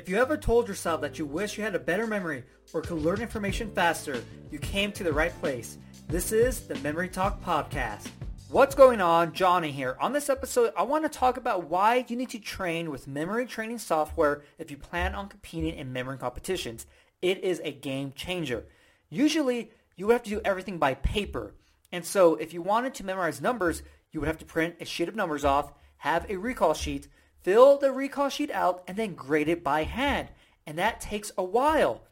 If you ever told yourself that you wish you had a better memory or could learn information faster, you came to the right place. This is the Memory Talk Podcast. What's going on? Johnny here. On this episode, I want to talk about why you need to train with memory training software if you plan on competing in memory competitions. It is a game changer. Usually, you would have to do everything by paper. And so if you wanted to memorize numbers, you would have to print a sheet of numbers off, have a recall sheet, fill the recall sheet out, and then grade it by hand. And that takes a while.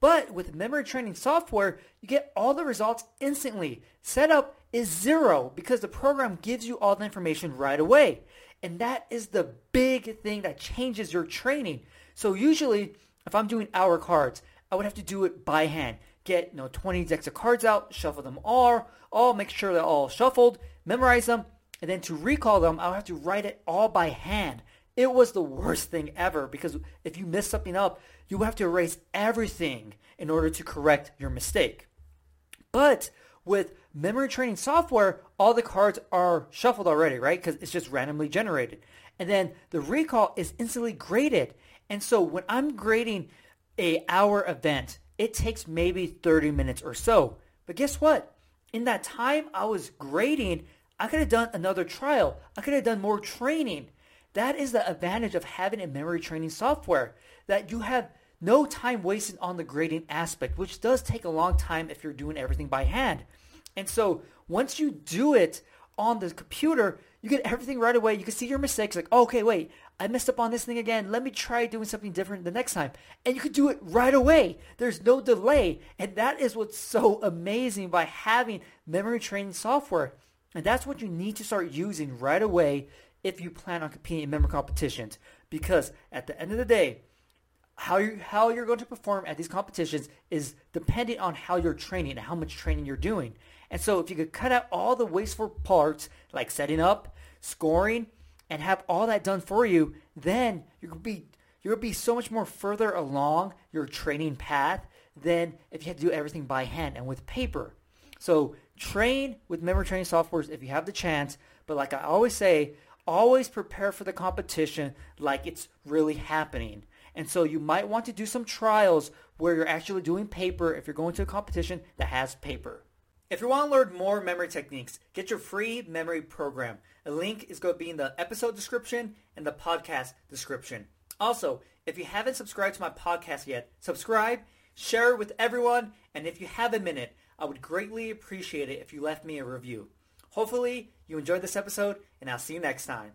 But with memory training software, you get all the results instantly. Setup is zero because the program gives you all the information right away. And that is the big thing that changes your training. So usually, if I'm doing hour cards, I would have to do it by hand. Get you know 20 decks of cards out, shuffle them all, all make sure they're all shuffled, memorize them, and then to recall them, I'll have to write it all by hand. It was the worst thing ever because if you mess something up, you have to erase everything in order to correct your mistake. But with memory training software, all the cards are shuffled already, right? Because it's just randomly generated. And then the recall is instantly graded. And so when I'm grading a hour event, it takes maybe 30 minutes or so. But guess what? In that time I was grading, I could have done another trial. I could have done more training. That is the advantage of having a memory training software that you have no time wasted on the grading aspect, which does take a long time if you're doing everything by hand. And so once you do it on the computer, you get everything right away. You can see your mistakes like, okay, wait, I messed up on this thing again. Let me try doing something different the next time. And you can do it right away. There's no delay. And that is what's so amazing by having memory training software. And that's what you need to start using right away if you plan on competing in memory competitions. Because at the end of the day, how you how you're going to perform at these competitions is dependent on how you're training and how much training you're doing. And so if you could cut out all the wasteful parts like setting up, scoring, and have all that done for you, then gonna be gonna be so much more further along your training path than if you had to do everything by hand and with paper. So train with memory training softwares if you have the chance. But like I always say, always prepare for the competition like it's really happening. And so you might want to do some trials where you're actually doing paper if you're going to a competition that has paper. If you want to learn more memory techniques, get your free memory program. A link is going to be in the episode description and the podcast description. Also, if you haven't subscribed to my podcast yet, subscribe, share it with everyone, and if you have a minute, I would greatly appreciate it if you left me a review. Hopefully, you enjoyed this episode, and I'll see you next time.